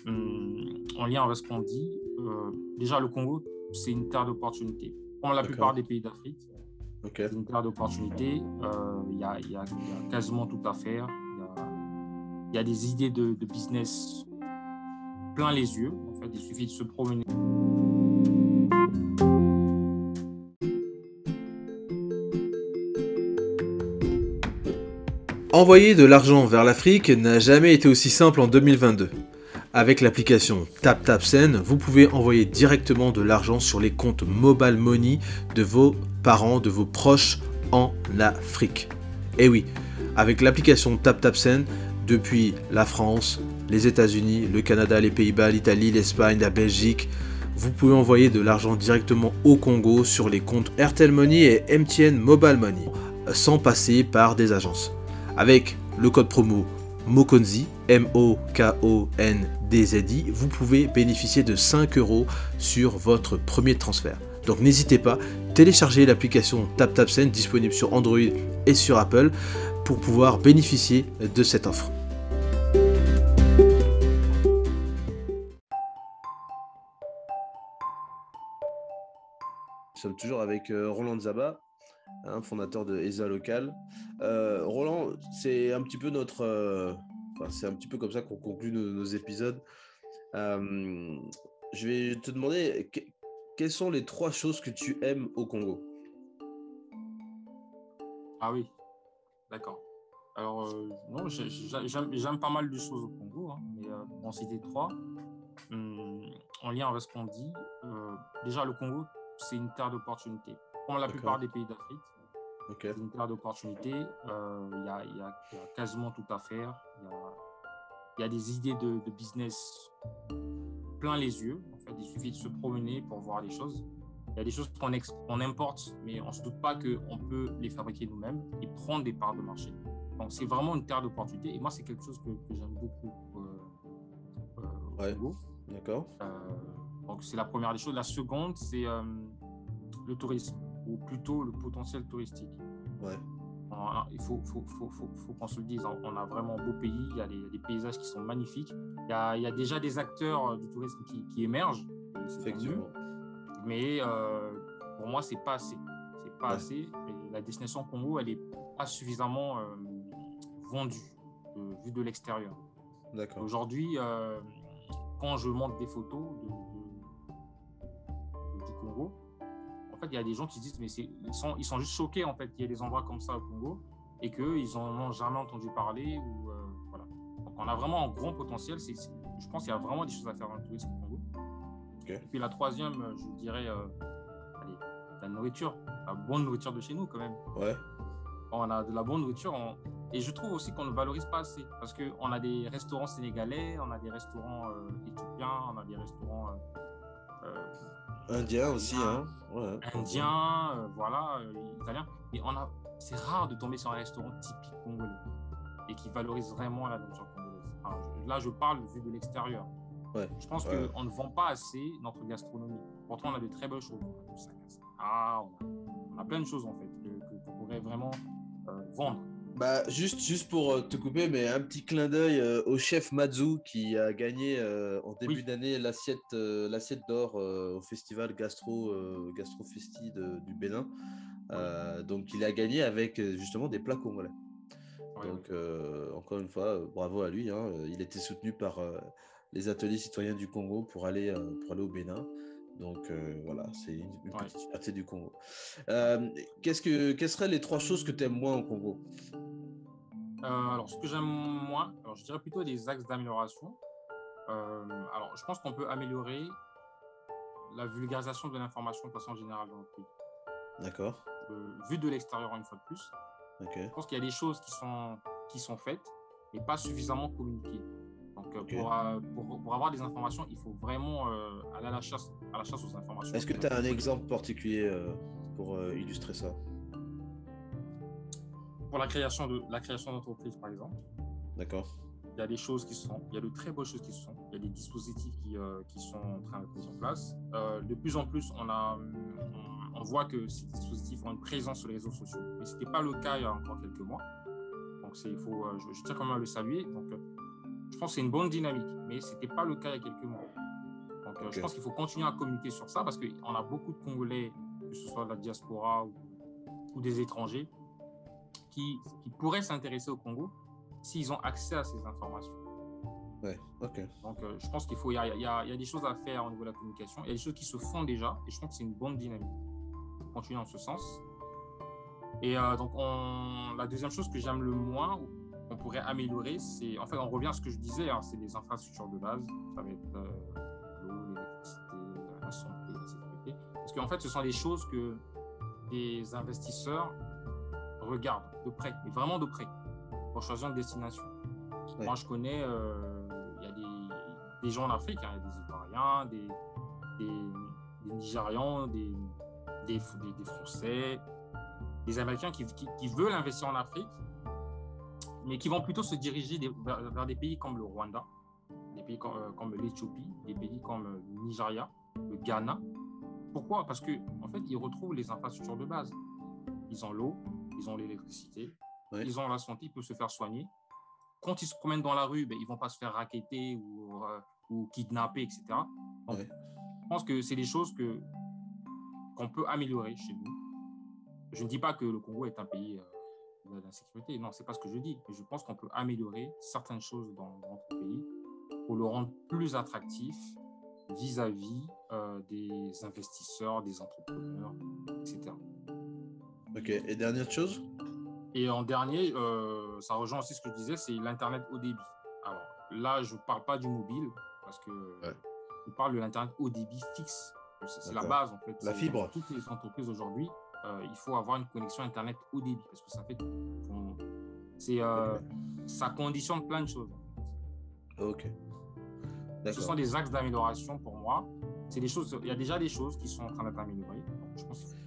Hum, en lien avec ce qu'on dit, euh, déjà le Congo, c'est une terre d'opportunités. Comme la plupart des pays d'Afrique, c'est une terre d'opportunités. Euh, Il y, a, y y quasiment tout à faire. Il y a, il y a des idées de, de business plein les yeux. En fait, il suffit de se promener. Envoyer de l'argent vers l'Afrique n'a jamais été aussi simple en 2022. Avec l'application TapTapSend, vous pouvez envoyer directement de l'argent sur les comptes Mobile Money de vos parents, de vos proches en Afrique. Et oui, avec l'application TapTapSend, depuis la France, les États-Unis, le Canada, les Pays-Bas, l'Italie, l'Espagne, la Belgique, vous pouvez envoyer de l'argent directement au Congo sur les comptes Airtel Money et MTN Mobile Money, sans passer par des agences. Avec le code promo MOKONZI, M-O-K-O-N-D-Z-I, vous pouvez bénéficier de 5 euros sur votre premier transfert. Donc n'hésitez pas, téléchargez l'application TapTapSend disponible sur Android et sur Apple pour pouvoir bénéficier de cette offre. Nous sommes toujours avec euh, Roland Zaba, hein, fondateur de ESA Local. Euh, Roland, c'est un petit peu notre. euh, enfin, c'est un petit peu comme ça qu'on conclut nos, épisodes. Euh, je vais te demander que- quelles sont les trois choses que tu aimes au Congo? Ah oui, d'accord. Alors, non, j'ai- j'ai- j'aime pas mal de choses au Congo, hein, mais en citer trois. Hum, en lien avec ce qu'on dit, déjà le Congo, c'est une terre d'opportunités. Comme la plupart des pays d'Afrique, c'est une terre d'opportunités. Euh, Il y, a, il y a- il y a quasiment tout à faire. Il y a, il y a des idées de, de business plein les yeux. En fait, il suffit de se promener pour voir les choses. Il y a des choses qu'on importe, mais on ne se doute pas qu'on peut les fabriquer nous-mêmes et prendre des parts de marché. Donc, c'est vraiment une terre d'opportunités. Et moi, c'est quelque chose que, que j'aime beaucoup euh, euh, Ouais. D'accord. Euh, donc, c'est la première des choses. La seconde, c'est euh, le tourisme, ou plutôt le potentiel touristique. Ouais. On- Il faut, faut, faut, faut, faut qu'on se le dise, on a vraiment un beau pays, il y a des, paysages qui sont magnifiques. Il y a, il y a déjà des acteurs euh, du tourisme qui, qui émergent, tant Effectivement. mais euh, pour moi, c'est pas assez. C'est pas Ouais. assez. Et la destination Congo, elle est pas suffisamment euh, vendue, euh, vue de l'extérieur. D'accord. Aujourd'hui, euh, quand je montre des photos de, de- en fait, il y a des gens qui se disent, mais ils sont, ils sont juste choqués en fait qu'il y ait des endroits comme ça au Congo et qu'ils n'en ont jamais entendu parler. Ou, euh, voilà. Donc, on a vraiment un grand potentiel. Je pense qu'il y a vraiment des choses à faire dans le tourisme au Congo. Et puis la troisième, je dirais, allez, la nourriture, la bonne nourriture de chez nous quand même. Ouais. On a de la bonne nourriture. Et je trouve aussi qu'on ne valorise pas assez parce qu'on a des restaurants sénégalais, on a des restaurants éthiopiens, on a des restaurants Indien aussi, hein. Ouais, Indien, voilà, italien. Mais on a, c'est rare de tomber sur un restaurant typique congolais et qui valorise vraiment la nourriture congolaise. là, je parle vu de l'extérieur. Ouais. Je pense qu'on ne vend pas assez notre gastronomie. Pourtant, on a de très belles choses. On a, on a, plein de choses en fait qu'on pourrait vraiment euh, vendre. Bah, juste, juste pour euh, te couper, mais un petit clin d'œil euh, au chef Mazou qui a gagné en début d'année l'assiette, l'assiette d'or au festival Gastro, Gastro Festi du Bénin. donc, il a gagné avec justement des plats congolais. Donc, encore une fois, bravo à lui. Hein. Il était soutenu par les ateliers citoyens du Congo pour aller, pour aller au Bénin. Donc voilà, c'est une, petite fierté du Congo. qu'est-ce que, quelles seraient les trois choses que tu aimes moins au Congo? Alors, ce que j'aime moins, alors, je dirais plutôt des axes d'amélioration. alors, je pense qu'on peut améliorer la vulgarisation de l'information de façon générale dans le pays. D'accord. vu de l'extérieur, une fois de plus. Je pense qu'il y a des choses qui sont, qui sont faites et pas suffisamment communiquées. Donc, euh, euh, pour, pour, avoir des informations, il faut vraiment euh, aller à la, chasse, à la chasse aux informations. Est-ce que tu as un exemple particulier pour illustrer ça? Pour la création de la création d'entreprise, par exemple. D'accord. Il y a des choses qui sont, il y a de très bonnes choses qui sont, il y a des dispositifs qui, qui sont en train d'être mis en place. de plus en plus, on a, on voit que ces dispositifs ont une présence sur les réseaux sociaux. Mais ce n'était pas le cas il y a encore quelques mois. Donc, il faut, euh, je, tiens quand même à le saluer. Donc, euh, je pense que c'est une bonne dynamique, mais ce n'était pas le cas il y a quelques mois. Donc, euh, je pense qu'il faut continuer à communiquer sur ça parce qu'on a beaucoup de Congolais, que ce soit de la diaspora ou, des étrangers, qui, qui pourraient s'intéresser au Congo s'ils ont accès à ces informations. Ouais, ok. Donc, je pense qu'il faut, il y a, y, a, y a, des choses à faire au niveau de la communication. Il y a des choses qui se font déjà, et je pense que c'est une bonne dynamique continuer dans ce sens. Et euh, donc, on, la deuxième chose que j'aime le moins, qu'on pourrait améliorer, c'est, en fait, on revient à ce que je disais, hein, c'est les infrastructures de base. Ça va être euh, l'eau, l'électricité, la santé, la sécurité. Parce qu'en fait, ce sont des choses que les investisseurs regardent de près, mais vraiment de près, pour choisir une destination. Moi, je connais, euh, il y a des, des, gens en Afrique, hein, il y a des Ivoiriens, des, des, des Nigérians, des, Français, des Américains qui, qui, veulent investir en Afrique, mais qui vont plutôt se diriger vers, des pays comme le Rwanda, des pays comme, euh, comme l'Éthiopie, des pays comme le Nigeria, le Ghana. Pourquoi? Parce que en fait, ils retrouvent les infrastructures de base. Ils ont l'eau, ils ont l'électricité, ils ont la santé, ils peuvent se faire soigner. Quand ils se promènent dans la rue, ben, ils ne vont pas se faire raqueter ou, euh, ou kidnapper, etc. Je pense que c'est des choses que qu'on peut améliorer chez nous. Je ne dis pas que le Congo est un pays euh, d'insécurité, non, c'est pas ce que je dis. je pense qu'on peut améliorer certaines choses dans, notre pays pour le rendre plus attractif vis-à-vis euh, des investisseurs, des entrepreneurs, etc. Ok, et dernière chose Et en dernier, euh, ça rejoint aussi ce que je disais, c'est l'Internet haut débit. Alors là, je ne parle pas du mobile, parce que je parle de l'Internet haut débit fixe c'est la base en fait. La fibre. Toutes les entreprises aujourd'hui, euh, il faut avoir une connexion Internet haut débit parce que ça fait. C'est, euh, ça conditionne plein de choses. Ok. Ce sont des axes d'amélioration pour moi. C'est des choses. Il y a déjà des choses qui sont en train d'être améliorées. Donc, je pense qu'il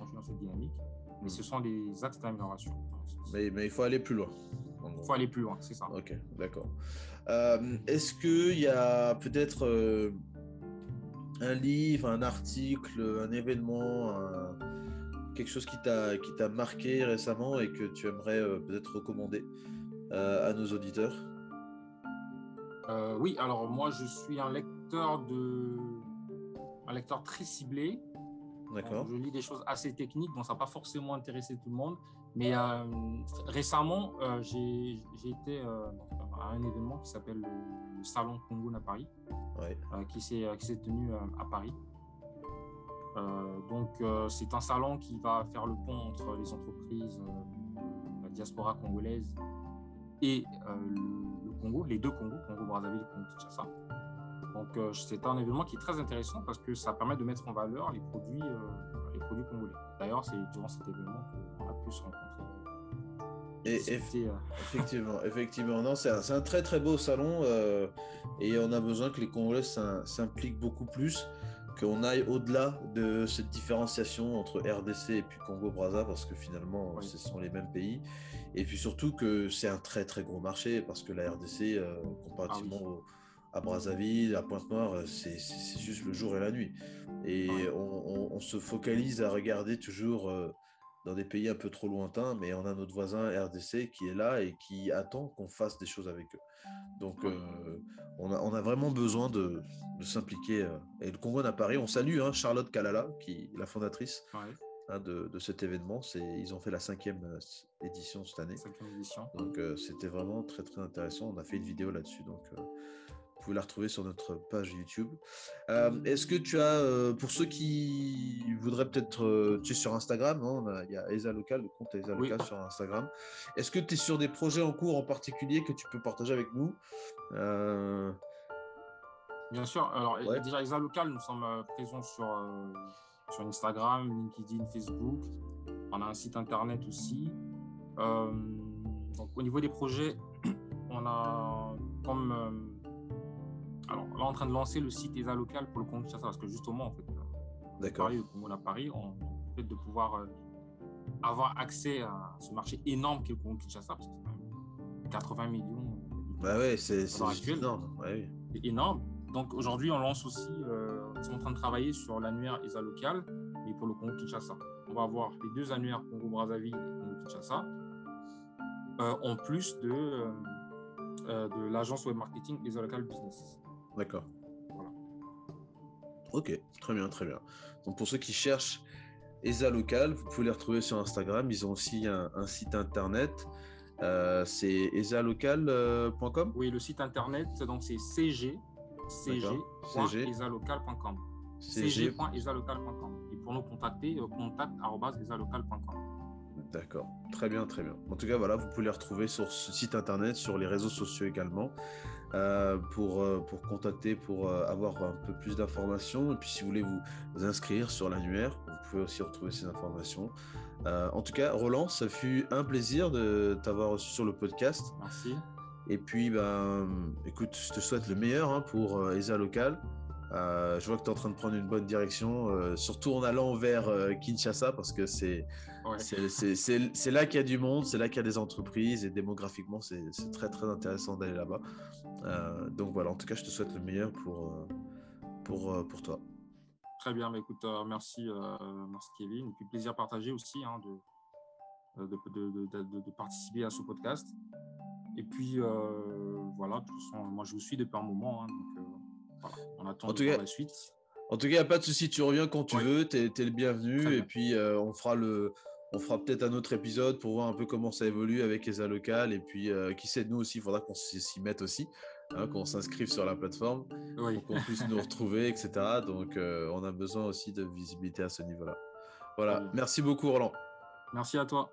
Mais hmm. ce sont des axes d'amélioration. Mais, mais, il faut aller plus loin. Il faut aller plus loin, c'est ça. Ok, d'accord. Euh, est-ce qu'il y a peut-être un livre, un article, un événement, quelque chose qui t'a qui t'a marqué récemment et que tu aimerais euh, peut-être recommander euh, à nos auditeurs? Euh, Oui, alors moi je suis un lecteur de un lecteur très ciblé. D'accord. je lis des choses assez techniques, donc ça n'a pas forcément intéressé tout le monde. Mais récemment, j'ai été à un événement qui s'appelle le Salon Congo à Paris. Euh, qui s'est tenu euh, à Paris. Euh, donc, c'est un salon qui va faire le pont entre les entreprises, la diaspora congolaise et le, Congo, les deux Congos, Congo-Brazzaville et Congo-Kinshasa. Donc, euh, c'est un événement qui est très intéressant parce que ça permet de mettre en valeur les produits, euh, les produits congolais. D'ailleurs, c'est durant cet événement qu'on a pu se rencontrer. Et, euh, effectivement, effectivement, non, c'est un, très très beau salon et on a besoin que les Congolais s'im- s'impliquent beaucoup plus, qu'on aille au-delà de cette différenciation entre RDC et puis Congo-Brazza parce que finalement, Oui. ce sont les mêmes pays. Et puis surtout que c'est un très très gros marché parce que la RDC, comparativement Ah oui. au- à Brazzaville, à Pointe-Noire, euh, c'est juste le jour et la nuit. Et Ouais. on, on- on se focalise à regarder toujours euh, dans des pays un peu trop lointains, mais on a notre voisin RDC qui est là et qui attend qu'on fasse des choses avec eux. Donc Ouais. euh, on, a, on a vraiment besoin de, de s'impliquer. Et le Congo à Paris, on salue hein, Charlotte Kalala, qui est la fondatrice ouais, hein, de, de cet événement. Ils ont fait la cinquième édition cette année. cinquième édition. Donc euh, c'était vraiment très très intéressant. On a fait une vidéo là-dessus, donc euh, vous pouvez la retrouver sur notre page YouTube. Euh, Est-ce que tu as, euh, pour ceux qui voudraient peut-être, euh, tu es sur Instagram, hein, il y a Esa Local, le compte Esa Oui. Local sur Instagram. Est-ce que tu es sur des projets en cours en particulier que tu peux partager avec nous? Bien sûr. Alors, Ouais. déjà, Isa Local, nous sommes présents sur, sur Instagram, LinkedIn, Facebook. On a un site internet aussi. Donc, au niveau des projets, on a comme. Euh, alors, là, on est en train de lancer le site Isa Local pour le compte Kinshasa, parce que justement, en fait, euh, D'accord. Paris, le Congo à Paris, on, le fait de pouvoir euh, avoir accès à ce marché énorme qu'est le Congo Kinshasa, parce que c'est quand même 80 millions. d'habitants. Bah ouais, c'est énorme. Ouais. C'est énorme. Donc aujourd'hui, on lance aussi, euh, ils sont en train de travailler sur l'annuaire ESA local, mais pour le Congo Kinshasa. On va avoir les deux annuaires Congo-Brazzaville et Congo-Kinshasa, euh, en plus de, euh, euh, de l'agence web marketing ESA local business. D'accord. Voilà. Ok, très bien, très bien. Donc pour ceux qui cherchent ESA Local, vous pouvez les retrouver sur Instagram. Ils ont aussi un, un site internet. Euh, c'est esalocal.com Oui, le site internet, donc c'est cg, CG. cg.esalocal.com. CG. cg.esalocal.com. Et pour nous contacter, euh, contact.esalocal.com. D'accord, très bien, très bien. En tout cas, voilà, vous pouvez les retrouver sur ce site internet, sur les réseaux sociaux également, euh, pour, euh, pour contacter, pour euh, avoir un peu plus d'informations. Et puis, si vous voulez vous, vous inscrire sur l'annuaire, vous pouvez aussi retrouver ces informations. En tout cas, Roland, ça fut un plaisir de t'avoir reçu sur le podcast. Merci. Et puis, ben, écoute, je te souhaite le meilleur hein, pour ESA Local. Euh, je vois que tu es en train de prendre une bonne direction, euh, surtout en allant vers euh, Kinshasa, parce que c'est Ouais. c'est- là qu'il y a du monde, c'est là qu'il y a des entreprises, et démographiquement, c'est très très intéressant d'aller là-bas. Euh, donc voilà, en tout cas, je te souhaite le meilleur pour, euh, pour, euh, pour toi. Très bien, mais écoute, euh, merci, euh, merci Kevin. Et puis plaisir partagé aussi hein, de, de, de, de- participer à ce podcast. Et puis euh, voilà, de toute façon, moi je vous suis depuis un moment. hein, donc voilà, on attend En tout cas- la suite. En tout cas, pas de souci, tu reviens quand tu Ouais. veux, tu es, le bienvenu. Et puis, euh, on fera, le, on fera peut-être un autre épisode pour voir un peu comment ça évolue avec ESA Local. Et puis, euh, qui sait, nous aussi, il faudra qu'on s'y mette aussi, hein, qu'on s'inscrive sur la plateforme Oui, pour qu'on puisse nous retrouver, etc. Donc, euh, on a besoin aussi de visibilité à ce niveau-là. Voilà, merci beaucoup, Roland. merci à toi.